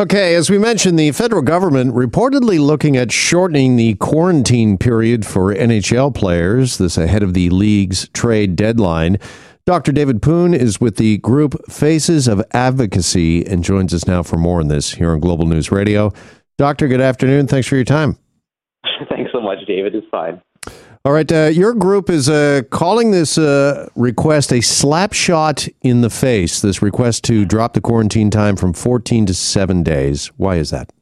Okay, as we mentioned, the federal government reportedly looking at shortening the quarantine period for NHL players, this ahead of the league's trade deadline. Dr. David Poon is with the group Faces of Advocacy and joins us now for more on this here on Global News Radio. Doctor, good afternoon. Thanks for your time. Thanks so much, David. It's fine. All right, uh, your group is uh, calling this uh, request a slap shot in the face. This request to drop the quarantine time from 14 to seven days. Why is that?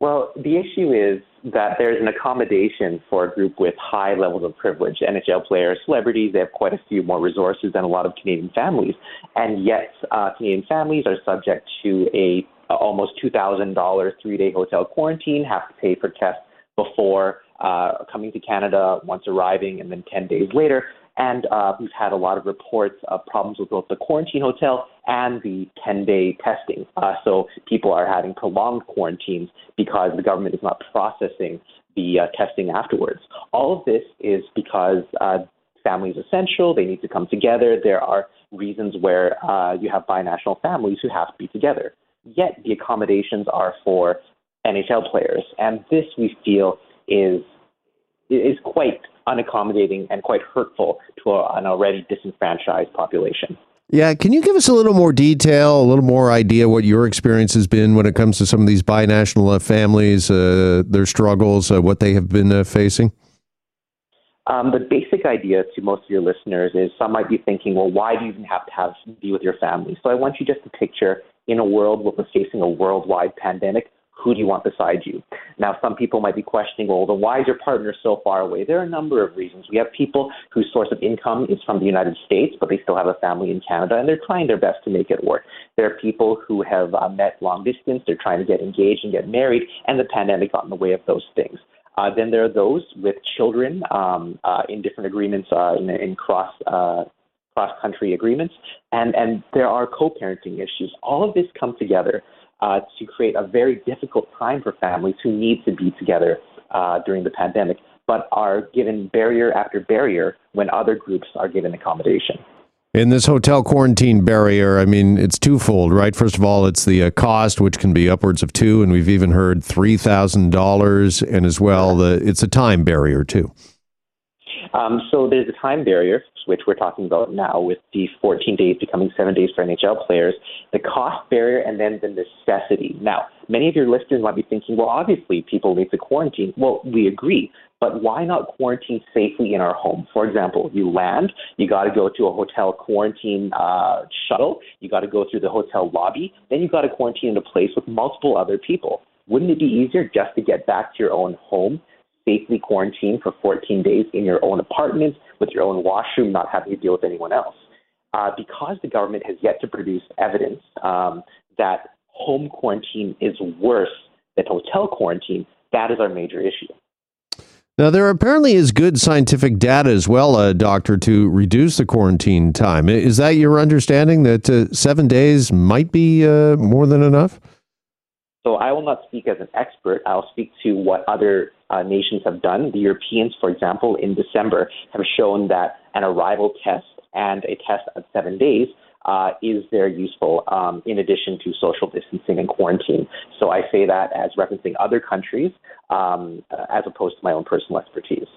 Well, the issue is that there's an accommodation for a group with high levels of privilege. NHL players, celebrities, they have quite a few more resources than a lot of Canadian families, and yet uh, Canadian families are subject to a almost $2,000 three-day hotel quarantine, have to pay for tests before uh, coming to Canada, once arriving, and then 10 days later. And uh, we've had a lot of reports of problems with both the quarantine hotel and the 10 day testing. Uh, so people are having prolonged quarantines because the government is not processing the uh, testing afterwards. All of this is because uh, family is essential, they need to come together. There are reasons where uh, you have binational families who have to be together. Yet the accommodations are for NHL players. And this we feel is is quite unaccommodating and quite hurtful to a, an already disenfranchised population. Yeah, can you give us a little more detail, a little more idea what your experience has been when it comes to some of these binational uh, families, uh, their struggles, uh, what they have been uh, facing? Um, the basic idea to most of your listeners is some might be thinking, well, why do you even have to have be with your family? So I want you just to picture in a world where we're facing a worldwide pandemic, who do you want beside you? Now, some people might be questioning, well, then why is your partner so far away? There are a number of reasons. We have people whose source of income is from the United States, but they still have a family in Canada, and they're trying their best to make it work. There are people who have uh, met long distance, they're trying to get engaged and get married, and the pandemic got in the way of those things. Uh, then there are those with children um, uh, in different agreements uh, in, in cross uh, cross country agreements, and and there are co-parenting issues. All of this come together uh, to create a very difficult time for families who need to be together uh, during the pandemic, but are given barrier after barrier when other groups are given accommodation. In this hotel quarantine barrier, I mean, it's twofold, right? First of all, it's the uh, cost, which can be upwards of two, and we've even heard three thousand dollars, and as well, the it's a time barrier too. Um, so there's a time barrier, which we're talking about now, with the 14 days becoming seven days for NHL players, the cost barrier, and then the necessity. Now, many of your listeners might be thinking, well, obviously people need to quarantine. Well, we agree, but why not quarantine safely in our home? For example, you land, you got to go to a hotel quarantine uh, shuttle, you got to go through the hotel lobby, then you got to quarantine in a place with multiple other people. Wouldn't it be easier just to get back to your own home safely quarantine for 14 days in your own apartment with your own washroom, not having to deal with anyone else. Uh, because the government has yet to produce evidence um, that home quarantine is worse than hotel quarantine, that is our major issue. Now, there apparently is good scientific data as well, uh, doctor, to reduce the quarantine time. Is that your understanding that uh, seven days might be uh, more than enough? So I will not speak as an expert. I'll speak to what other uh, nations have done. The Europeans, for example, in December have shown that an arrival test and a test at seven days uh, is very useful um, in addition to social distancing and quarantine. So I say that as referencing other countries um, uh, as opposed to my own personal expertise.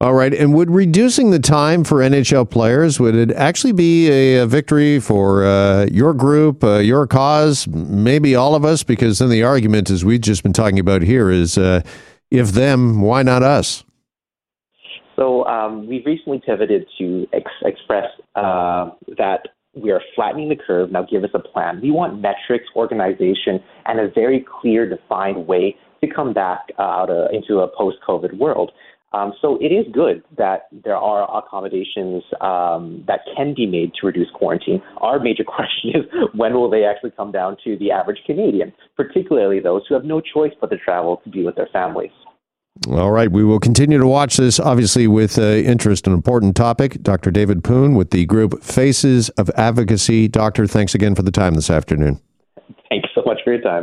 All right. And would reducing the time for NHL players, would it actually be a, a victory for uh, your group, uh, your cause, maybe all of us? Because then the argument, as we've just been talking about here, is uh, if them, why not us? So um, we've recently pivoted to ex- express uh, that we are flattening the curve. Now give us a plan. We want metrics, organization, and a very clear, defined way to come back uh, out uh, into a post-COVID world. Um, so it is good that there are accommodations um, that can be made to reduce quarantine. Our major question is when will they actually come down to the average Canadian, particularly those who have no choice but to travel to be with their families. All right, we will continue to watch this, obviously, with uh, interest. An important topic. Dr. David Poon with the group Faces of Advocacy. Doctor, thanks again for the time this afternoon. Thanks so much for your time.